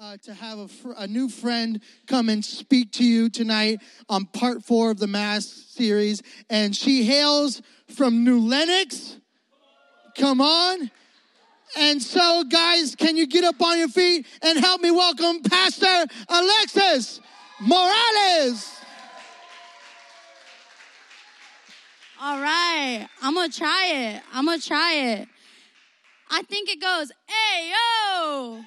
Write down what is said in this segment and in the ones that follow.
uh, to have a, fr- a new friend come and speak to you tonight on part four of the Mask series. And she hails from New Lenox. Come on. And so, guys, can you get up on your feet and help me welcome Pastor Alexis Morales? All right, I'm gonna try it. I'm gonna try it. I think it goes, hey yo.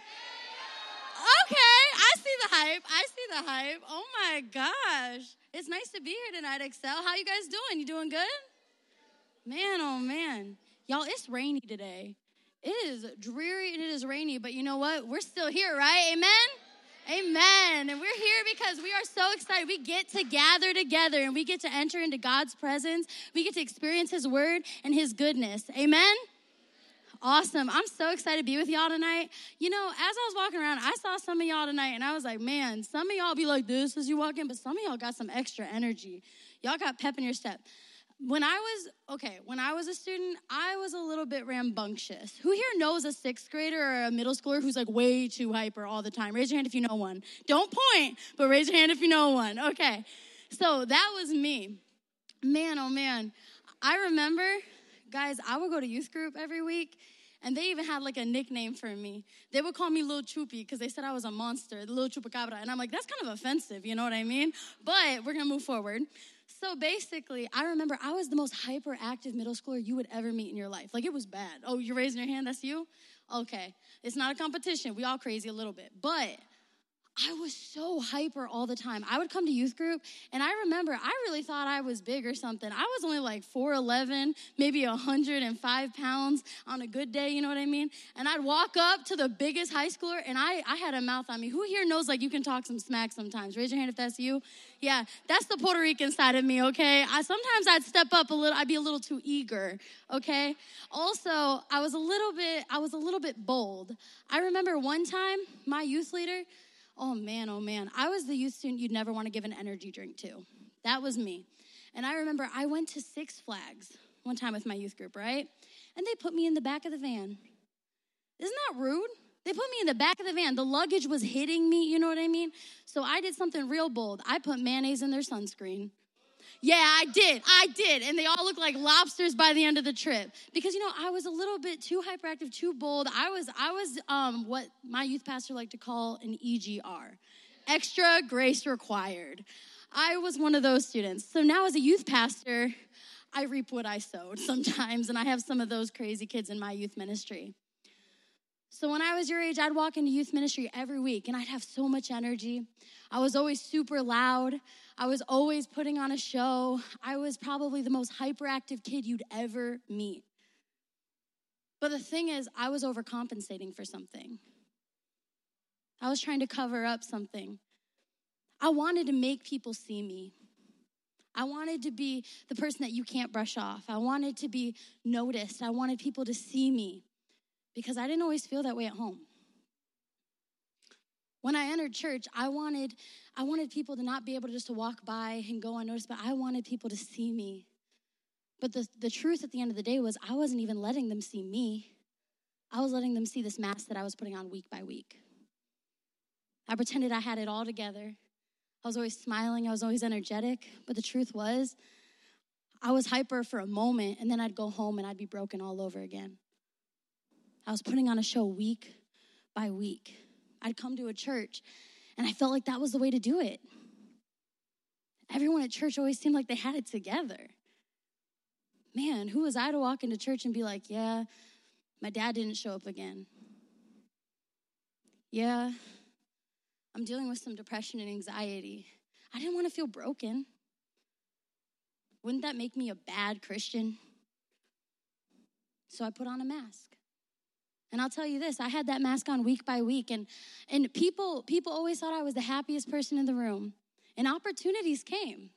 Okay, I see the hype. I see the hype. Oh my gosh. It's nice to be here tonight, Excel. How you guys doing? You doing good? Man, oh man. Y'all, it's rainy today. It is dreary and it is rainy, but you know what? We're still here, right? Amen? Amen. And we're here because we are so excited. We get to gather together and we get to enter into God's presence. We get to experience His word and His goodness. Amen? Awesome. I'm so excited to be with y'all tonight. You know, as I was walking around, I saw some of y'all tonight and I was like, man, some of y'all be like this as you walk in, but some of y'all got some extra energy. Y'all got pep in your step. When I was, okay, when I was a student, I was a little bit rambunctious. Who here knows a sixth grader or a middle schooler who's like way too hyper all the time? Raise your hand if you know one. Don't point, but raise your hand if you know one. Okay. So that was me. Man, oh man. I remember, guys, I would go to youth group every week and they even had like a nickname for me. They would call me Little Chupi because they said I was a monster, the Little Chupacabra. And I'm like, that's kind of offensive, you know what I mean? But we're gonna move forward. So basically, I remember I was the most hyperactive middle schooler you would ever meet in your life. Like it was bad. Oh, you're raising your hand? That's you? Okay. It's not a competition. We all crazy a little bit. But I was so hyper all the time. I would come to youth group, and I remember I really thought I was big or something. I was only like 4'11, maybe 105 pounds on a good day, you know what I mean? And I'd walk up to the biggest high schooler, and I, I had a mouth on me. Who here knows like you can talk some smack sometimes? Raise your hand if that's you. Yeah, that's the Puerto Rican side of me, okay? I sometimes I'd step up a little, I'd be a little too eager, okay? Also, I was a little bit, I was a little bit bold. I remember one time, my youth leader, Oh man, oh man. I was the youth student you'd never want to give an energy drink to. That was me. And I remember I went to Six Flags one time with my youth group, right? And they put me in the back of the van. Isn't that rude? They put me in the back of the van. The luggage was hitting me, you know what I mean? So I did something real bold. I put mayonnaise in their sunscreen. Yeah, I did. I did. And they all looked like lobsters by the end of the trip. Because you know, I was a little bit too hyperactive, too bold. I was I was um, what my youth pastor liked to call an EGR. Extra grace required. I was one of those students. So now as a youth pastor, I reap what I sowed sometimes, and I have some of those crazy kids in my youth ministry. So when I was your age, I'd walk into youth ministry every week and I'd have so much energy. I was always super loud. I was always putting on a show. I was probably the most hyperactive kid you'd ever meet. But the thing is, I was overcompensating for something. I was trying to cover up something. I wanted to make people see me. I wanted to be the person that you can't brush off. I wanted to be noticed. I wanted people to see me because I didn't always feel that way at home. When I entered church, I wanted I wanted people to not be able to just to walk by and go unnoticed, but I wanted people to see me. But the, the truth at the end of the day was I wasn't even letting them see me. I was letting them see this mask that I was putting on week by week. I pretended I had it all together. I was always smiling, I was always energetic, but the truth was I was hyper for a moment and then I'd go home and I'd be broken all over again. I was putting on a show week by week. I'd come to a church and I felt like that was the way to do it. Everyone at church always seemed like they had it together. Man, who was I to walk into church and be like, yeah, my dad didn't show up again? Yeah, I'm dealing with some depression and anxiety. I didn't want to feel broken. Wouldn't that make me a bad Christian? So I put on a mask. And I'll tell you this, I had that mask on week by week and and people people always thought I was the happiest person in the room. And opportunities came.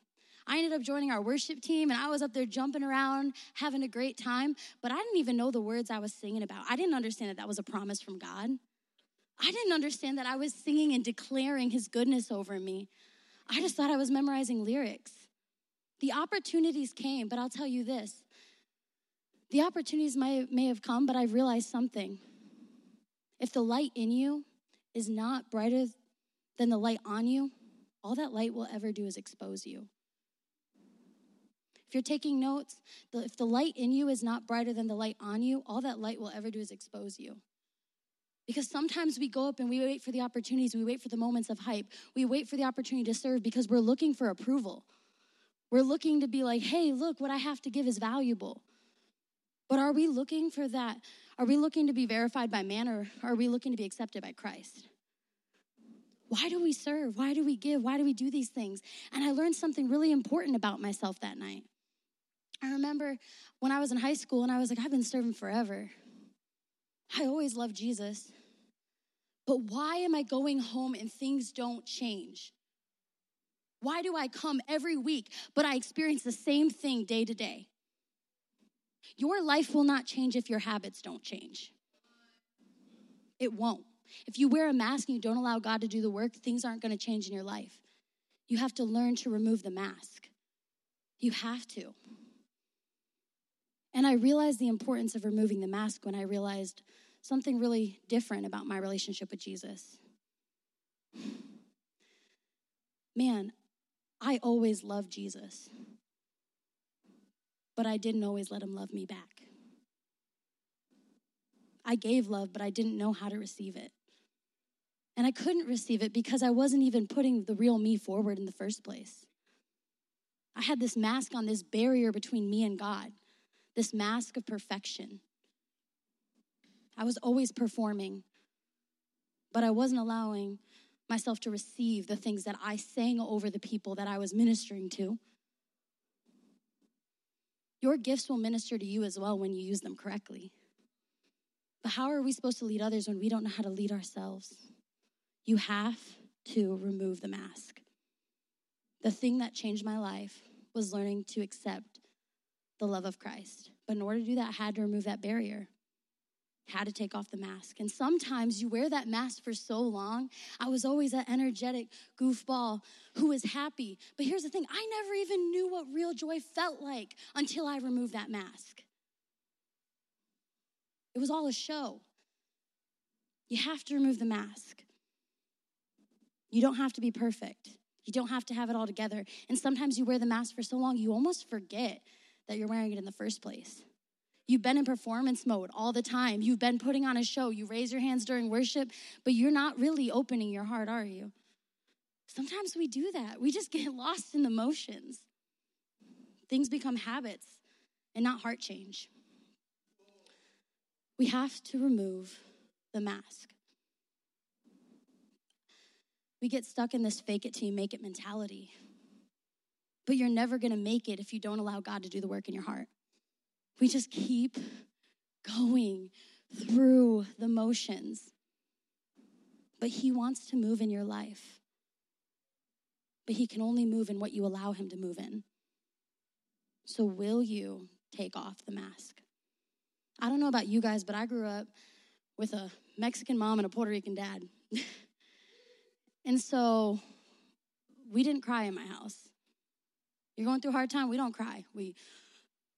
I ended up joining our worship team and I was up there jumping around, having a great time, but I didn't even know the words I was singing about. I didn't understand that that was a promise from God. I didn't understand that I was singing and declaring his goodness over me. I just thought I was memorizing lyrics. The opportunities came, but I'll tell you this the opportunities may, may have come, but I've realized something. If the light in you is not brighter than the light on you, all that light will ever do is expose you. If you're taking notes, if the light in you is not brighter than the light on you, all that light will ever do is expose you. Because sometimes we go up and we wait for the opportunities, we wait for the moments of hype, we wait for the opportunity to serve because we're looking for approval. We're looking to be like, hey, look, what I have to give is valuable. But are we looking for that? Are we looking to be verified by man or are we looking to be accepted by Christ? Why do we serve? Why do we give? Why do we do these things? And I learned something really important about myself that night. I remember when I was in high school and I was like, I've been serving forever. I always loved Jesus. But why am I going home and things don't change? Why do I come every week, but I experience the same thing day to day? Your life will not change if your habits don't change. It won't. If you wear a mask and you don't allow God to do the work, things aren't going to change in your life. You have to learn to remove the mask. You have to. And I realized the importance of removing the mask when I realized something really different about my relationship with Jesus. Man, I always loved Jesus, but I didn't always let him love me back. I gave love, but I didn't know how to receive it. And I couldn't receive it because I wasn't even putting the real me forward in the first place. I had this mask on, this barrier between me and God this mask of perfection. I was always performing, but I wasn't allowing myself to receive the things that I sang over the people that I was ministering to. Your gifts will minister to you as well when you use them correctly. But how are we supposed to lead others when we don't know how to lead ourselves? You have to remove the mask. The thing that changed my life was learning to accept the love of Christ. But in order to do that, I had to remove that barrier, had to take off the mask. And sometimes you wear that mask for so long. I was always that energetic goofball who was happy. But here's the thing I never even knew what real joy felt like until I removed that mask. It was all a show. You have to remove the mask. You don't have to be perfect. You don't have to have it all together. And sometimes you wear the mask for so long, you almost forget that you're wearing it in the first place. You've been in performance mode all the time. You've been putting on a show. You raise your hands during worship, but you're not really opening your heart, are you? Sometimes we do that. We just get lost in the motions. Things become habits and not heart change. We have to remove the mask. We get stuck in this fake it till you make it mentality but you're never going to make it if you don't allow God to do the work in your heart. We just keep going through the motions. But He wants to move in your life. But He can only move in what you allow Him to move in. So, will you take off the mask? I don't know about you guys, but I grew up with a Mexican mom and a Puerto Rican dad. and so we didn't cry in my house. You're going through a hard time, we don't cry. We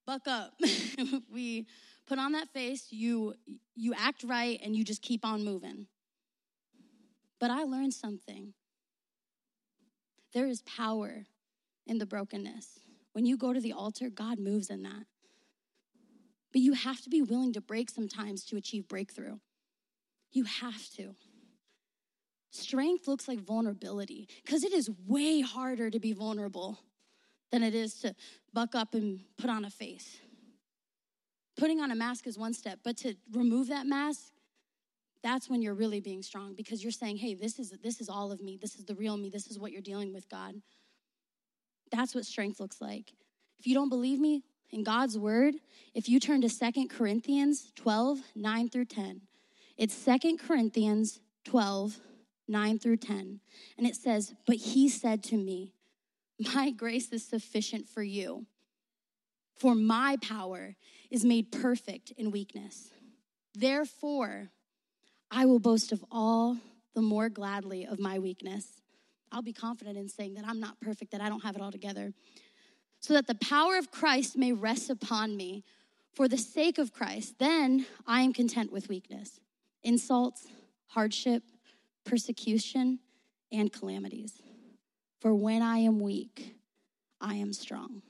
buck up. we put on that face, you you act right and you just keep on moving. But I learned something. There is power in the brokenness. When you go to the altar, God moves in that. But you have to be willing to break sometimes to achieve breakthrough. You have to. Strength looks like vulnerability because it is way harder to be vulnerable than it is to buck up and put on a face. Putting on a mask is one step, but to remove that mask, that's when you're really being strong because you're saying, "Hey, this is this is all of me. This is the real me. This is what you're dealing with, God." That's what strength looks like. If you don't believe me, in God's word, if you turn to Second Corinthians 12, 9 through 10, it's Second Corinthians 12, 9 through 10. And it says, But he said to me, my grace is sufficient for you, for my power is made perfect in weakness. Therefore, I will boast of all the more gladly of my weakness. I'll be confident in saying that I'm not perfect, that I don't have it all together, so that the power of Christ may rest upon me. For the sake of Christ, then I am content with weakness, insults, hardship, persecution, and calamities. For when I am weak, I am strong.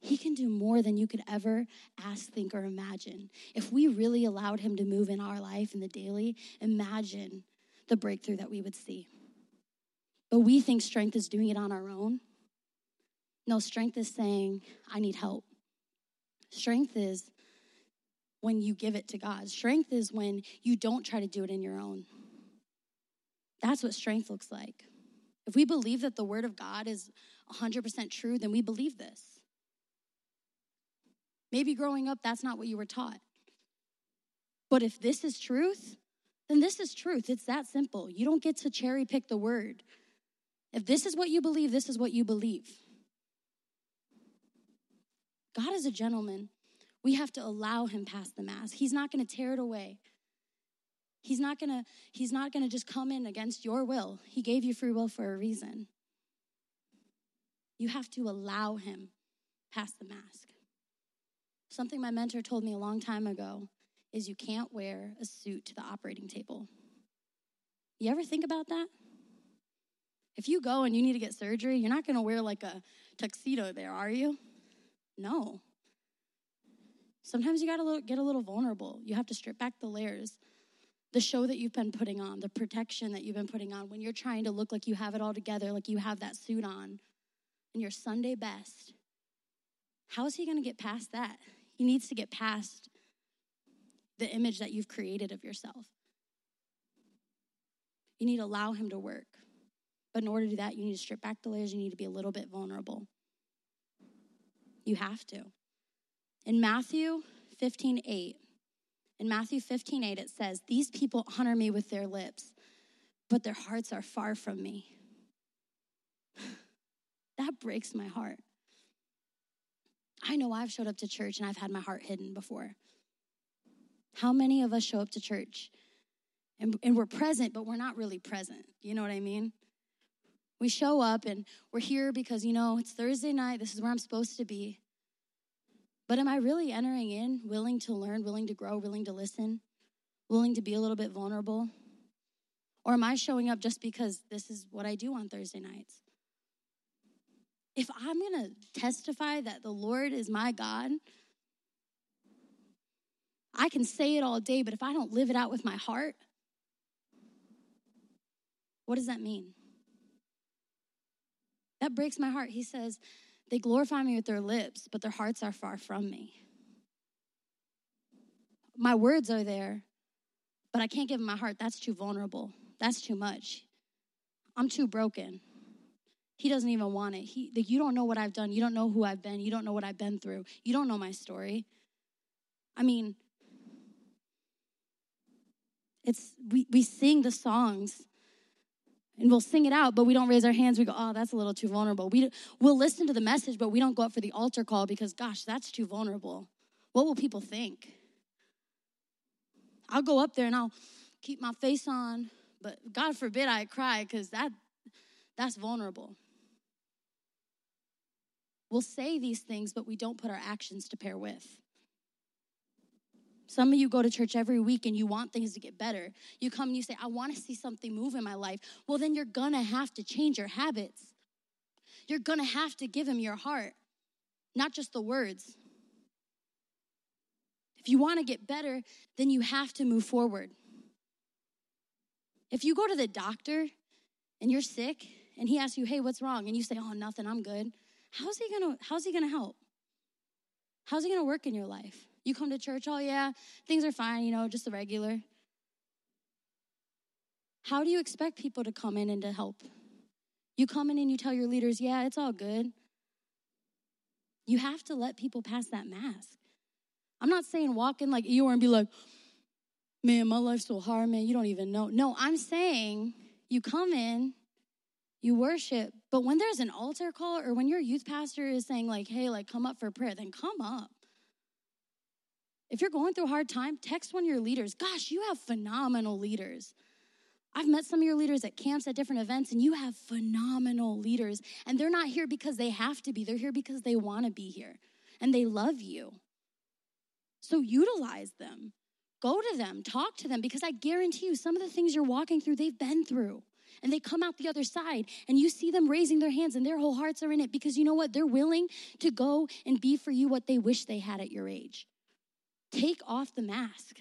He can do more than you could ever ask, think, or imagine. If we really allowed Him to move in our life in the daily, imagine the breakthrough that we would see. But we think strength is doing it on our own. No, strength is saying, I need help. Strength is when you give it to God. Strength is when you don't try to do it in your own. That's what strength looks like. If we believe that the word of God is 100% true, then we believe this. Maybe growing up, that's not what you were taught. But if this is truth, then this is truth. It's that simple. You don't get to cherry pick the word. If this is what you believe, this is what you believe. God is a gentleman. We have to allow him past the mask. He's not going to tear it away. He's not to he's not to just come in against your will. He gave you free will for a reason. You have to allow him past the mask. Something my mentor told me a long time ago is you can't wear a suit to the operating table. You ever think about that? If you go and you need to get surgery, you're not to wear like a tuxedo there, are you? No. Sometimes you got to get a little vulnerable. You have to strip back the layers. The show that you've been putting on, the protection that you've been putting on, when you're trying to look like you have it all together, like you have that suit on, and your Sunday best. How is he going to get past that? He needs to get past the image that you've created of yourself. You need to allow him to work. But in order to do that, you need to strip back the layers. You need to be a little bit vulnerable. You have to. In Matthew 15 8, in Matthew 15 8, it says, These people honor me with their lips, but their hearts are far from me. that breaks my heart. I know I've showed up to church and I've had my heart hidden before. How many of us show up to church and, and we're present, but we're not really present? You know what I mean? We show up and we're here because, you know, it's Thursday night, this is where I'm supposed to be. But am I really entering in, willing to learn, willing to grow, willing to listen, willing to be a little bit vulnerable? Or am I showing up just because this is what I do on Thursday nights? if I'm going to testify that the Lord is my God, I can say it all day, but if I don't live it out with my heart, what does that mean? That breaks my heart. He says, They glorify me with their lips, but their hearts are far from me. My words are there, but I can't give them my heart. That's too vulnerable. That's too much. I'm too broken. He doesn't even want it. He, like, you don't know what I've done. You don't know who I've been. You don't know what I've been through. You don't know my story. I mean, it's we, we sing the songs and we'll sing it out, but we don't raise our hands. We go, oh, that's a little too vulnerable. We, we'll listen to the message, but we don't go up for the altar call because, gosh, that's too vulnerable. What will people think? I'll go up there and I'll keep my face on, but God forbid I cry because that, that's vulnerable. We'll say these things, but we don't put our actions to pair with. Some of you go to church every week and you want things to get better. You come and you say, I want to see something move in my life. Well, then you're going to have to change your habits. You're going to have to give him your heart, not just the words. If you want to get better, then you have to move forward. If you go to the doctor and you're sick and he asks you, hey, what's wrong? And you say, oh, nothing, I'm good how's he gonna how's he gonna help how's he gonna work in your life you come to church oh yeah things are fine you know just the regular how do you expect people to come in and to help you come in and you tell your leaders yeah it's all good you have to let people pass that mask i'm not saying walk in like Eeyore and be like man my life's so hard man you don't even know no i'm saying you come in you worship. But when there's an altar call or when your youth pastor is saying, like, hey, like, come up for prayer, then come up. If you're going through a hard time, text one of your leaders. Gosh, you have phenomenal leaders. I've met some of your leaders at camps, at different events, and you have phenomenal leaders. And they're not here because they have to be, they're here because they want to be here and they love you. So utilize them. Go to them, talk to them, because I guarantee you, some of the things you're walking through, they've been through. And they come out the other side, and you see them raising their hands, and their whole hearts are in it because you know what? They're willing to go and be for you what they wish they had at your age. Take off the mask.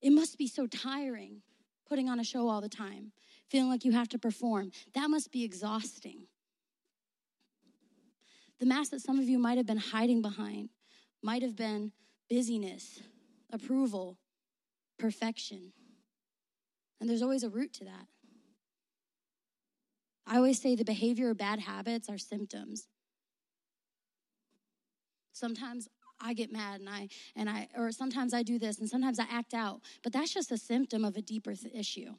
It must be so tiring putting on a show all the time, feeling like you have to perform. That must be exhausting. The mask that some of you might have been hiding behind might have been busyness, approval, perfection. And there's always a root to that. I always say the behavior or bad habits are symptoms. Sometimes I get mad and I and I or sometimes I do this and sometimes I act out, but that's just a symptom of a deeper th- issue.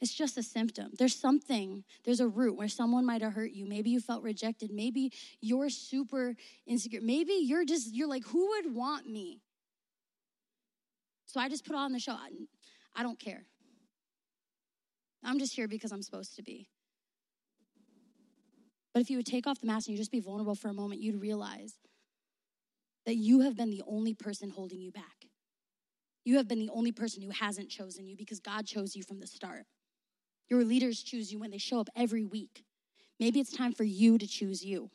It's just a symptom. There's something, there's a root where someone might have hurt you. Maybe you felt rejected. Maybe you're super insecure. Maybe you're just, you're like, who would want me? So I just put on the show. I, I don't care. I'm just here because I'm supposed to be. But if you would take off the mask and you just be vulnerable for a moment, you'd realize that you have been the only person holding you back. You have been the only person who hasn't chosen you because God chose you from the start. Your leaders choose you when they show up every week. Maybe it's time for you to choose you.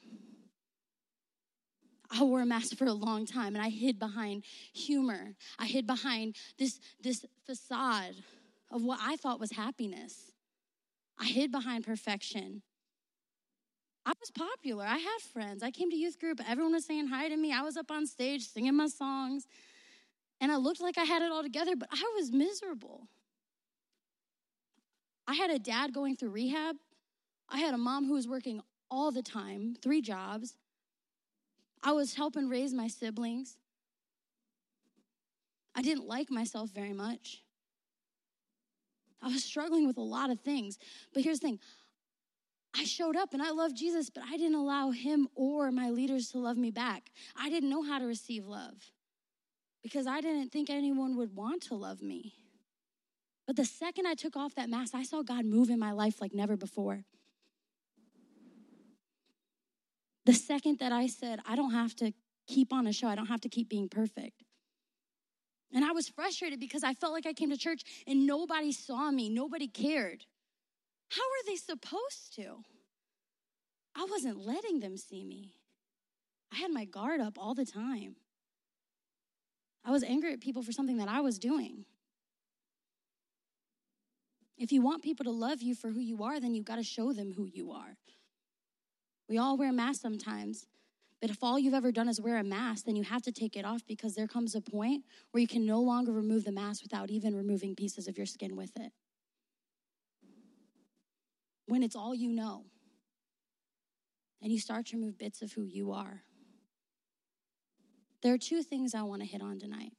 I wore a mask for a long time and I hid behind humor. I hid behind this, this facade of what I thought was happiness. I hid behind perfection. I was popular. I had friends. I came to youth group. Everyone was saying hi to me. I was up on stage singing my songs. And I looked like I had it all together, but I was miserable. I had a dad going through rehab. I had a mom who was working all the time, three jobs. I was helping raise my siblings. I didn't like myself very much. I was struggling with a lot of things. But here's the thing I showed up and I loved Jesus, but I didn't allow him or my leaders to love me back. I didn't know how to receive love because I didn't think anyone would want to love me. But the second I took off that mask, I saw God move in my life like never before. The second that I said, I don't have to keep on a show, I don't have to keep being perfect. And I was frustrated because I felt like I came to church and nobody saw me, nobody cared. How were they supposed to? I wasn't letting them see me. I had my guard up all the time. I was angry at people for something that I was doing. If you want people to love you for who you are, then you've got to show them who you are. We all wear masks sometimes, but if all you've ever done is wear a mask, then you have to take it off because there comes a point where you can no longer remove the mask without even removing pieces of your skin with it. When it's all you know, and you start to remove bits of who you are. There are two things I want to hit on tonight.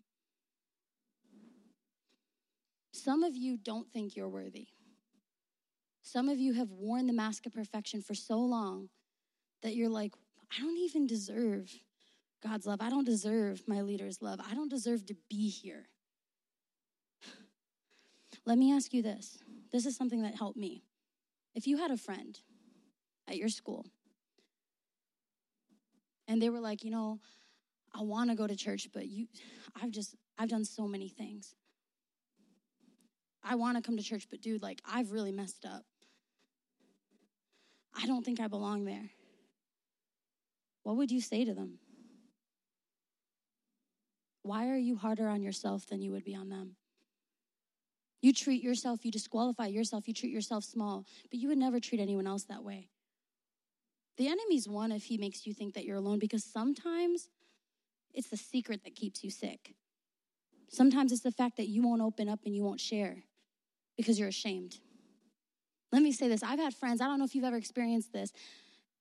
Some of you don't think you're worthy. Some of you have worn the mask of perfection for so long that you're like, I don't even deserve God's love. I don't deserve my leader's love. I don't deserve to be here. Let me ask you this this is something that helped me. If you had a friend at your school and they were like, you know, I want to go to church, but you, I've just, I've done so many things. I want to come to church, but dude, like, I've really messed up. I don't think I belong there. What would you say to them? Why are you harder on yourself than you would be on them? You treat yourself, you disqualify yourself, you treat yourself small, but you would never treat anyone else that way. The enemy's won if he makes you think that you're alone because sometimes it's the secret that keeps you sick. Sometimes it's the fact that you won't open up and you won't share because you're ashamed. Let me say this I've had friends, I don't know if you've ever experienced this.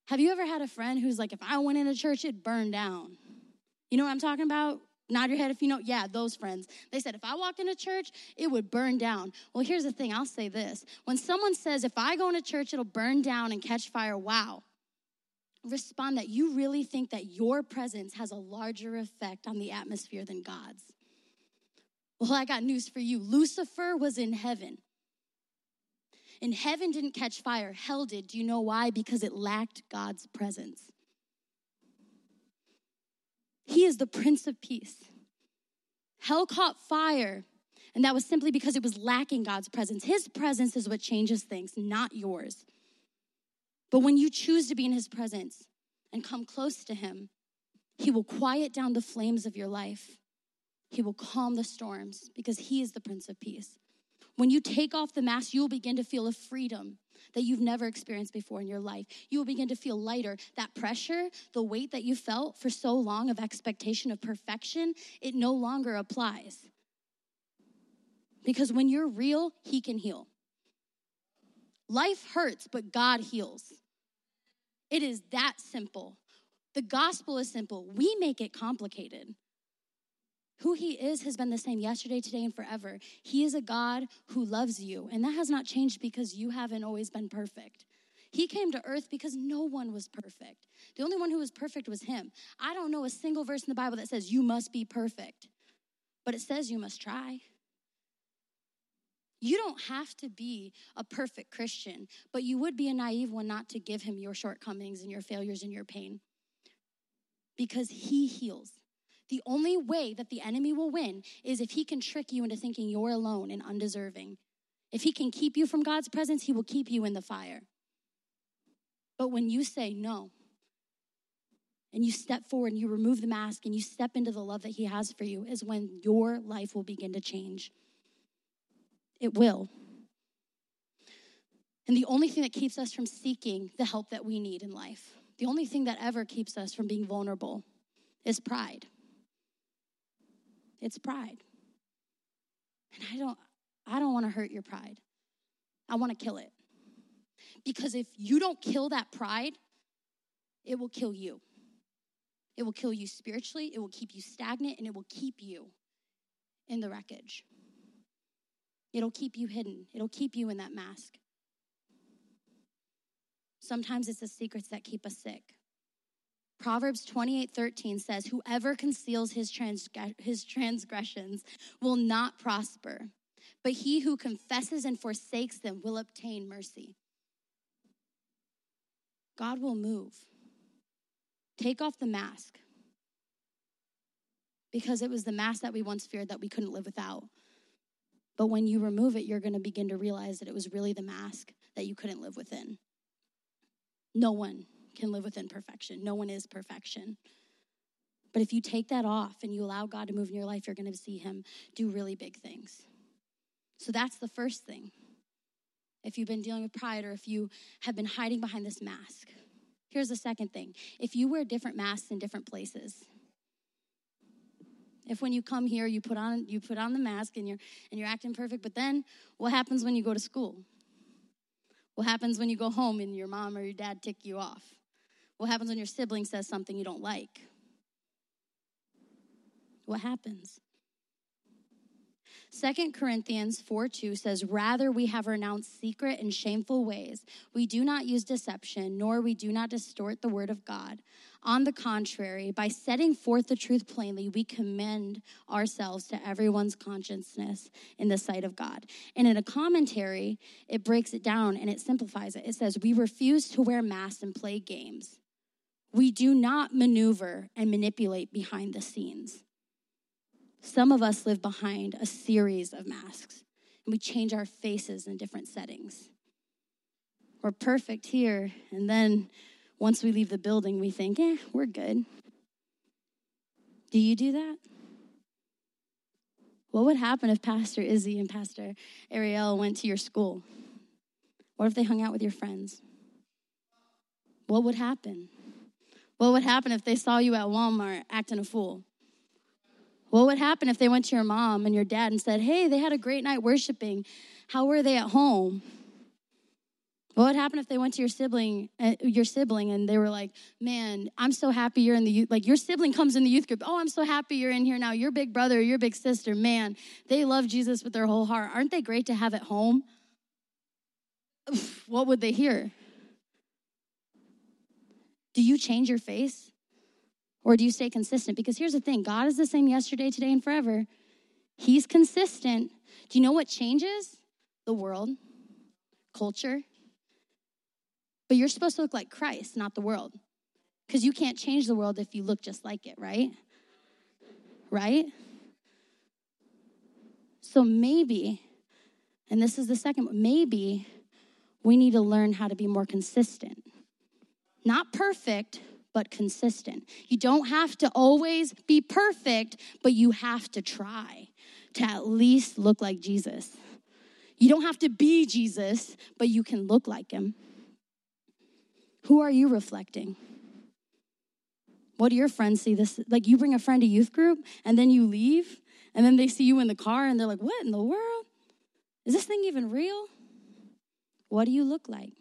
Have you ever had a friend who's like, if I went into church, it'd burn down? You know what I'm talking about? Nod your head if you know. Yeah, those friends. They said, if I walked into church, it would burn down. Well, here's the thing I'll say this. When someone says, if I go into church, it'll burn down and catch fire, wow. Respond that you really think that your presence has a larger effect on the atmosphere than God's. Well, I got news for you. Lucifer was in heaven. And heaven didn't catch fire, hell did. Do you know why? Because it lacked God's presence. He is the Prince of Peace. Hell caught fire, and that was simply because it was lacking God's presence. His presence is what changes things, not yours. But when you choose to be in His presence and come close to Him, He will quiet down the flames of your life. He will calm the storms because He is the Prince of Peace. When you take off the mask, you will begin to feel a freedom that you've never experienced before in your life. You will begin to feel lighter. That pressure, the weight that you felt for so long of expectation of perfection, it no longer applies. Because when you're real, He can heal. Life hurts, but God heals. It is that simple. The gospel is simple. We make it complicated. Who he is has been the same yesterday, today, and forever. He is a God who loves you, and that has not changed because you haven't always been perfect. He came to earth because no one was perfect. The only one who was perfect was him. I don't know a single verse in the Bible that says you must be perfect, but it says you must try. You don't have to be a perfect Christian, but you would be a naive one not to give him your shortcomings and your failures and your pain because he heals. The only way that the enemy will win is if he can trick you into thinking you're alone and undeserving. If he can keep you from God's presence, he will keep you in the fire. But when you say no, and you step forward and you remove the mask and you step into the love that he has for you, is when your life will begin to change. It will. And the only thing that keeps us from seeking the help that we need in life, the only thing that ever keeps us from being vulnerable is pride. It's pride. And I don't I don't want to hurt your pride. I want to kill it. Because if you don't kill that pride, it will kill you. It will kill you spiritually, it will keep you stagnant, and it will keep you in the wreckage. It'll keep you hidden, it'll keep you in that mask. Sometimes it's the secrets that keep us sick. Proverbs 28:13 says, Whoever conceals his, transg- his transgressions will not prosper, but he who confesses and forsakes them will obtain mercy. God will move. Take off the mask. Because it was the mask that we once feared that we couldn't live without. But when you remove it, you're going to begin to realize that it was really the mask that you couldn't live within. No one can live within perfection. No one is perfection. But if you take that off and you allow God to move in your life, you're going to see Him do really big things. So that's the first thing. If you've been dealing with pride or if you have been hiding behind this mask, here's the second thing. If you wear different masks in different places, if when you come here you put on you put on the mask and you're and you're acting perfect, but then what happens when you go to school? What happens when you go home and your mom or your dad tick you off? What happens when your sibling says something you don't like? What happens? Second Corinthians 4 2 says, Rather, we have renounced secret and shameful ways. We do not use deception, nor we do not distort the word of God. On the contrary, by setting forth the truth plainly, we commend ourselves to everyone's consciousness in the sight of God. And in a commentary, it breaks it down and it simplifies it. It says, We refuse to wear masks and play games. We do not maneuver and manipulate behind the scenes. Some of us live behind a series of masks, and we change our faces in different settings. We're perfect here, and then once we leave the building, we think, eh, we're good. Do you do that? What would happen if Pastor Izzy and Pastor Ariel went to your school? What if they hung out with your friends? What would happen? What would happen if they saw you at Walmart acting a fool? What would happen if they went to your mom and your dad and said, Hey, they had a great night worshiping. How were they at home? What would happen if they went to your sibling, uh, your sibling, and they were like, "Man, I'm so happy you're in the youth." Like your sibling comes in the youth group. Oh, I'm so happy you're in here now. Your big brother, your big sister, man, they love Jesus with their whole heart. Aren't they great to have at home? What would they hear? Do you change your face? Or do you stay consistent? Because here's the thing God is the same yesterday, today, and forever. He's consistent. Do you know what changes? The world, culture. But you're supposed to look like Christ, not the world. Because you can't change the world if you look just like it, right? right? So maybe, and this is the second maybe we need to learn how to be more consistent. Not perfect, but consistent. You don't have to always be perfect, but you have to try to at least look like Jesus. You don't have to be Jesus, but you can look like him. Who are you reflecting? What do your friends see this? Like you bring a friend to youth group and then you leave and then they see you in the car and they're like, what in the world? Is this thing even real? What do you look like?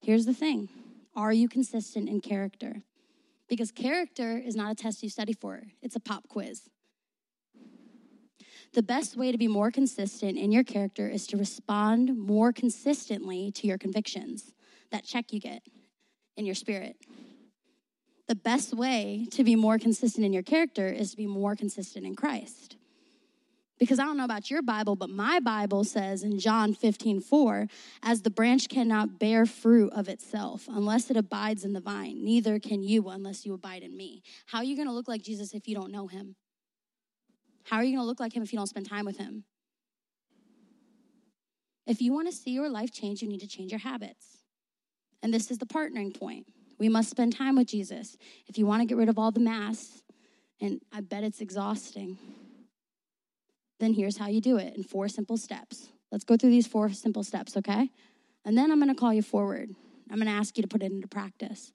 Here's the thing Are you consistent in character? Because character is not a test you study for, it's a pop quiz. The best way to be more consistent in your character is to respond more consistently to your convictions, that check you get in your spirit. The best way to be more consistent in your character is to be more consistent in Christ. Because I don't know about your Bible, but my Bible says in John 15, 4, as the branch cannot bear fruit of itself unless it abides in the vine, neither can you unless you abide in me. How are you going to look like Jesus if you don't know him? How are you going to look like him if you don't spend time with him? If you want to see your life change, you need to change your habits. And this is the partnering point. We must spend time with Jesus. If you want to get rid of all the mass, and I bet it's exhausting, then here's how you do it in four simple steps. Let's go through these four simple steps, okay? And then I'm to call you forward. I'm to ask you to put it into practice.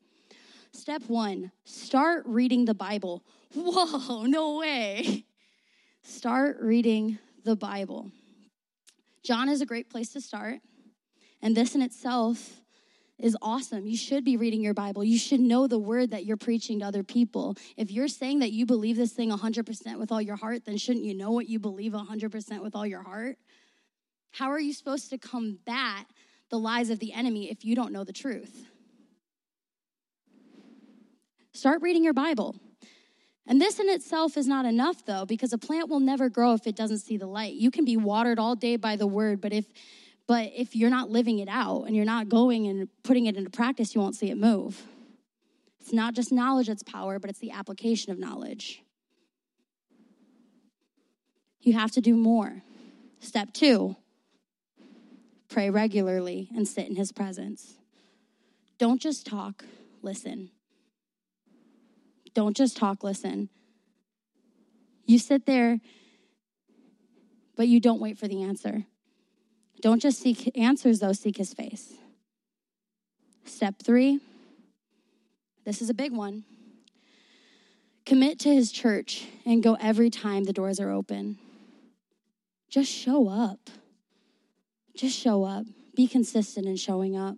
Step one start reading the Bible. Whoa, no way. Start reading the Bible. John is a great place to start. And this in itself is awesome. You should be reading your Bible. You should know the word that you're preaching to other people. If you're saying that you believe this thing 100% with all your heart, then shouldn't you know what you believe 100% with all your heart? How are you supposed to combat the lies of the enemy if you don't know the truth? Start reading your Bible. And this in itself is not enough, though, because a plant will never grow if it doesn't see the light. You can be watered all day by the word, but if but if you're not living it out and you're not going and putting it into practice, you won't see it move. It's not just knowledge that's power, but it's the application of knowledge. You have to do more. Step two pray regularly and sit in his presence. Don't just talk, listen. Don't just talk, listen. You sit there, but you don't wait for the answer. Don't just seek answers, though, seek his face. Step three this is a big one. Commit to his church and go every time the doors are open. Just show up. Just show up. Be consistent in showing up.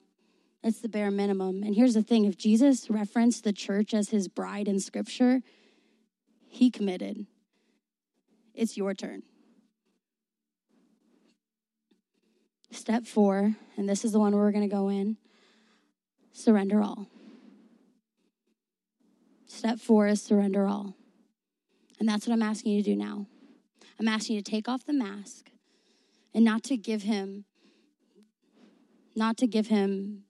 That's the bare minimum. And here's the thing if Jesus referenced the church as his bride in scripture, he committed. It's your turn. Step four, and this is the one we're going to go in surrender all. Step four is surrender all. And that's what I'm asking you to do now. I'm asking you to take off the mask and not to give him not to give him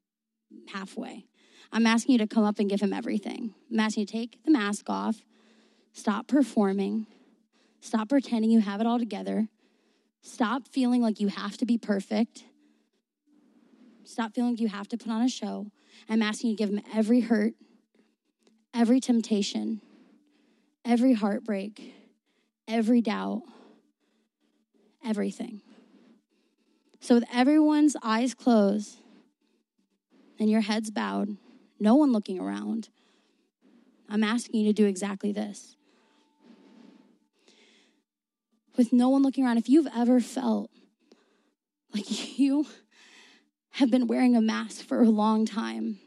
halfway. I'm asking you to come up and give him everything. I'm asking you to take the mask off, stop performing, stop pretending you have it all together, Stop feeling like you have to be perfect. Stop feeling like you have to put on a show. I'm asking you to give him every hurt, every temptation, every heartbreak, every doubt, everything. So, with everyone's eyes closed and your heads bowed, no one looking around, I'm asking you to do exactly this with no one looking around, if you've ever felt like you have been wearing a mask for a long time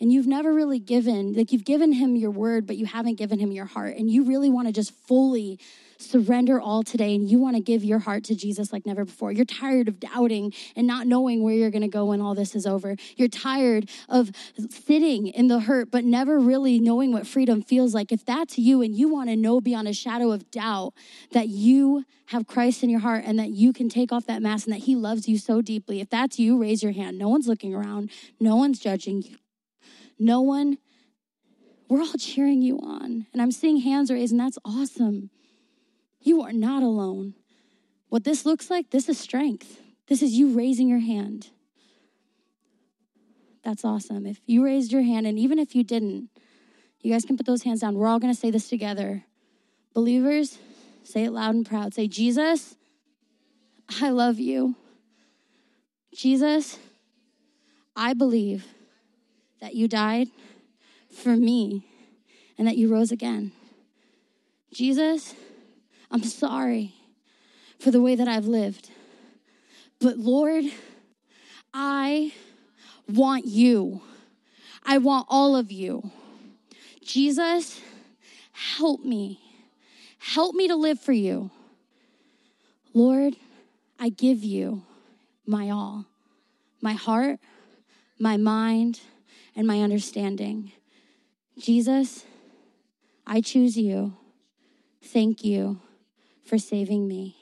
and you've never really given, like you've given him your word, but you haven't given him your heart, and you really want to just fully surrender all today and you want to give your heart to Jesus like never before. You're tired of doubting and not knowing where you're going to go when all this is over. You're tired of sitting in the hurt, but never really knowing what freedom feels like. If that's you and you want to know beyond a shadow of doubt that you have Christ in your heart and that you can take off that mask and that He loves you so deeply, if that's you, raise your hand. No one's looking around, no one's judging you. No one we're all cheering you on. And I'm seeing hands raised, and that's awesome. You are not alone. What this looks like, this is strength. This is you raising your hand. That's awesome. If you raised your hand, and even if you didn't, you guys can put those hands down. We're all going to say this together. Believers, say it loud and proud. Say, Jesus, I love you. Jesus, I believe that you died for me and that you rose again. Jesus, I'm sorry for the way that I've lived. But Lord, I want you. I want all of you. Jesus, help me. Help me to live for you. Lord, I give you my all my heart, my mind, and my understanding. Jesus, I choose you. Thank you for saving me.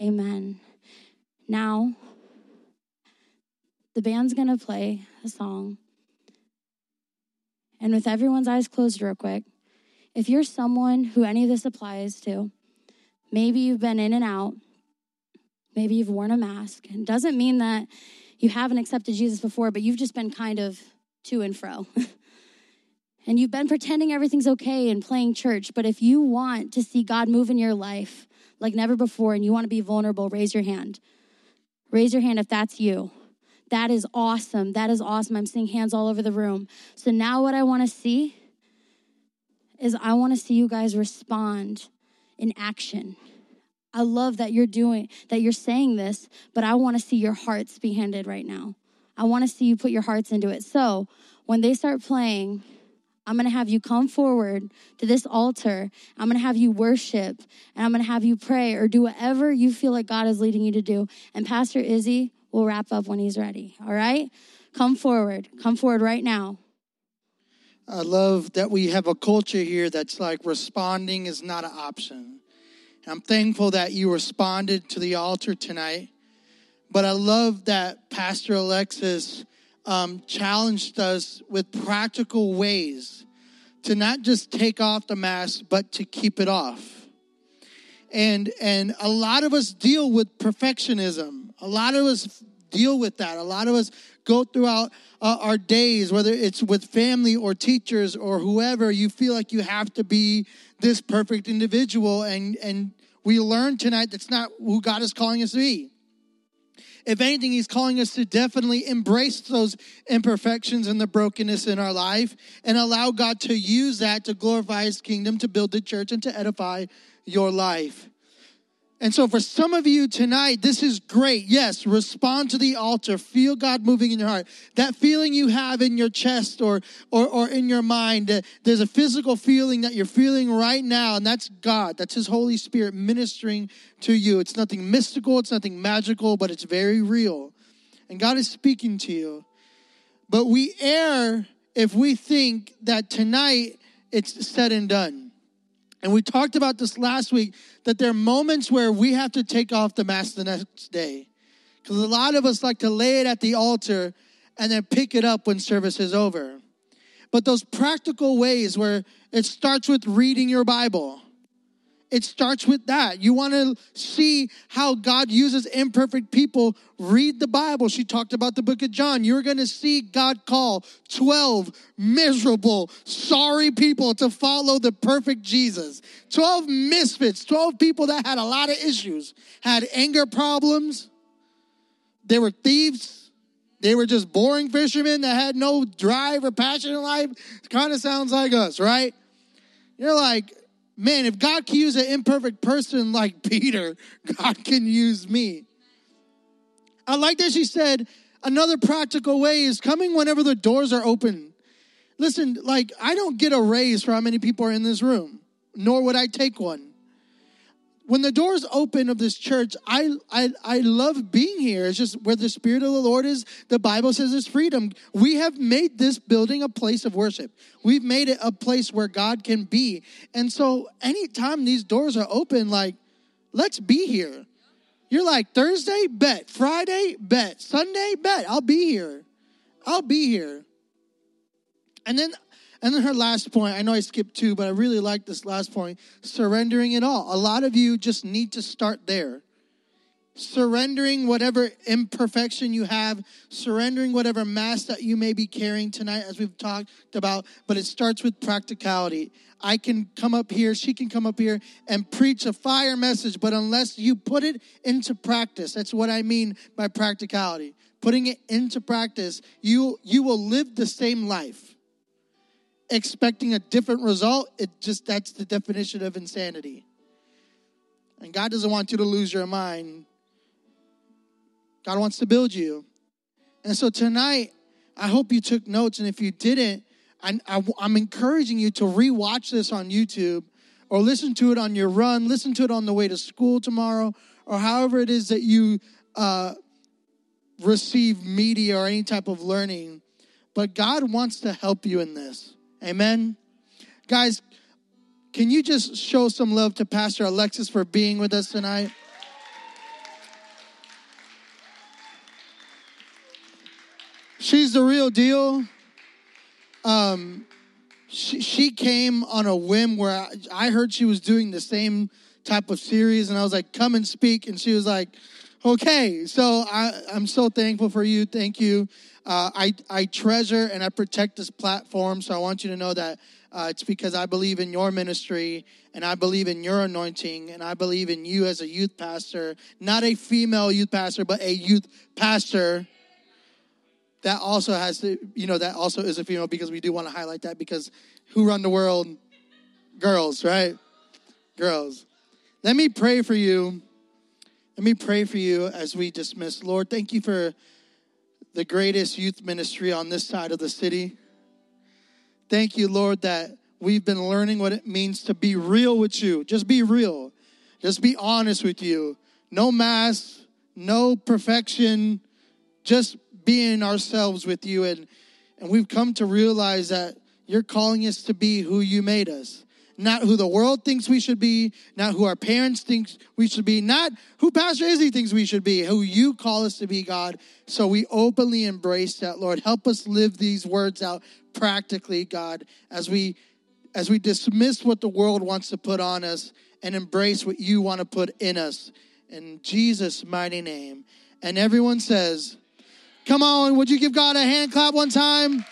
Amen. Now, the band's going to play a song. And with everyone's eyes closed, real quick, if you're someone who any of this applies to, maybe you've been in and out, maybe you've worn a mask, and doesn't mean that you haven't accepted Jesus before, but you've just been kind of to and fro. and you've been pretending everything's okay and playing church, but if you want to see God move in your life like never before and you want to be vulnerable, raise your hand. Raise your hand if that's you. That is awesome. That is awesome. I'm seeing hands all over the room. So now what I want to see is I want to see you guys respond in action. I love that you're doing that you're saying this, but I want to see your hearts be handed right now. I want to see you put your hearts into it. So, when they start playing, I'm going to have you come forward to this altar. I'm going to have you worship and I'm going to have you pray or do whatever you feel like God is leading you to do. And Pastor Izzy will wrap up when he's ready. All right? Come forward. Come forward right now. I love that we have a culture here that's like responding is not an option. And I'm thankful that you responded to the altar tonight. But I love that Pastor Alexis um, challenged us with practical ways to not just take off the mask, but to keep it off. And and a lot of us deal with perfectionism. A lot of us deal with that. A lot of us go throughout uh, our days, whether it's with family or teachers or whoever, you feel like you have to be this perfect individual. And, and we learned tonight that's not who God is calling us to be. If anything, He's calling us to definitely embrace those imperfections and the brokenness in our life and allow God to use that to glorify His kingdom, to build the church, and to edify your life. And so, for some of you tonight, this is great. Yes, respond to the altar. Feel God moving in your heart. That feeling you have in your chest or, or, or in your mind, uh, there's a physical feeling that you're feeling right now, and that's God. That's His Holy Spirit ministering to you. It's nothing mystical, it's nothing magical, but it's very real. And God is speaking to you. But we err if we think that tonight it's said and done. And we talked about this last week that there are moments where we have to take off the mask the next day. Because a lot of us like to lay it at the altar and then pick it up when service is over. But those practical ways where it starts with reading your Bible, it starts with that. You want to see how God uses imperfect people. Read the Bible. She talked about the book of John. You're going to see God call 12 miserable, sorry people to follow the perfect Jesus. 12 misfits, 12 people that had a lot of issues, had anger problems. They were thieves. They were just boring fishermen that had no drive or passion in life. Kind of sounds like us, right? You're like, man, if God can use an imperfect person like Peter, God can use me. I like that she said, another practical way is coming whenever the doors are open. Listen, like, I don't get a raise for how many people are in this room, nor would I take one when the doors open of this church, I, I, I love being here. It's just where the Spirit of the Lord is, the Bible says it's freedom. We have made this building a place of worship. We've made it a place where God can be. And so anytime these doors are open, like, let's be here. You're like, Thursday, bet. Friday, bet. Sunday, bet. I'll be here. I'll be here. And then And then her last point, I know I skipped two, but I really like this last point surrendering it all. A lot of you just need to start there. Surrendering whatever imperfection you have, surrendering whatever mass that you may be carrying tonight, as we've talked about, but it starts with practicality. I can come up here, she can come up here and preach a fire message, but unless you put it into practice, that's what I mean by practicality. Putting it into practice, you you will live the same life expecting a different result, it just that's the definition of insanity. And God doesn't want you to lose your mind. God wants to build you. And so tonight, I hope you took notes. And if you didn't, I, I'm encouraging you to rewatch this on YouTube or listen to it on your run, listen to it on the way to school tomorrow, or however it is that you uh, receive media or any type of learning. But God wants to help you in this. Amen. Guys, can you just show some love to Pastor Alexis for being with us tonight? She's the real deal. Um, she, she came on a whim where I, I heard she was doing the same type of series, and I was like, "Come and speak," and she was like, "Okay." So I, I'm so thankful for you. Thank you. Uh, I, I treasure and I protect this platform. So I want you to know that uh, it's because I believe in your ministry and I believe in your anointing and I believe in you as a youth pastor, not a female youth pastor, but a youth pastor. That also has to, you know, that also is a female because we do want to highlight that because who run the world? Girls, right? Girls. Let me pray for you. Let me pray for you as we dismiss. Lord, thank you for the greatest youth ministry on this side of the city. Thank you, Lord, that we've been learning what it means to be real with you. Just be real. Just be honest with you. No mask, no perfection, just being ourselves with you. And, and we've come to realize that you're calling us to be who you made us not who the world thinks we should be, not who our parents think we should be, not who Pastor Izzy thinks we should be, who you call us to be, God. So we openly embrace that, Lord. Help us live these words out practically, God, as we as we dismiss what the world wants to put on us and embrace what you want to put in us. In Jesus' mighty name. And everyone says, Come on, would you give God a hand clap one time?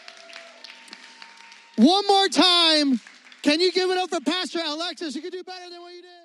One more time. Can you give it up for Pastor Alexis? You can do better than what you did.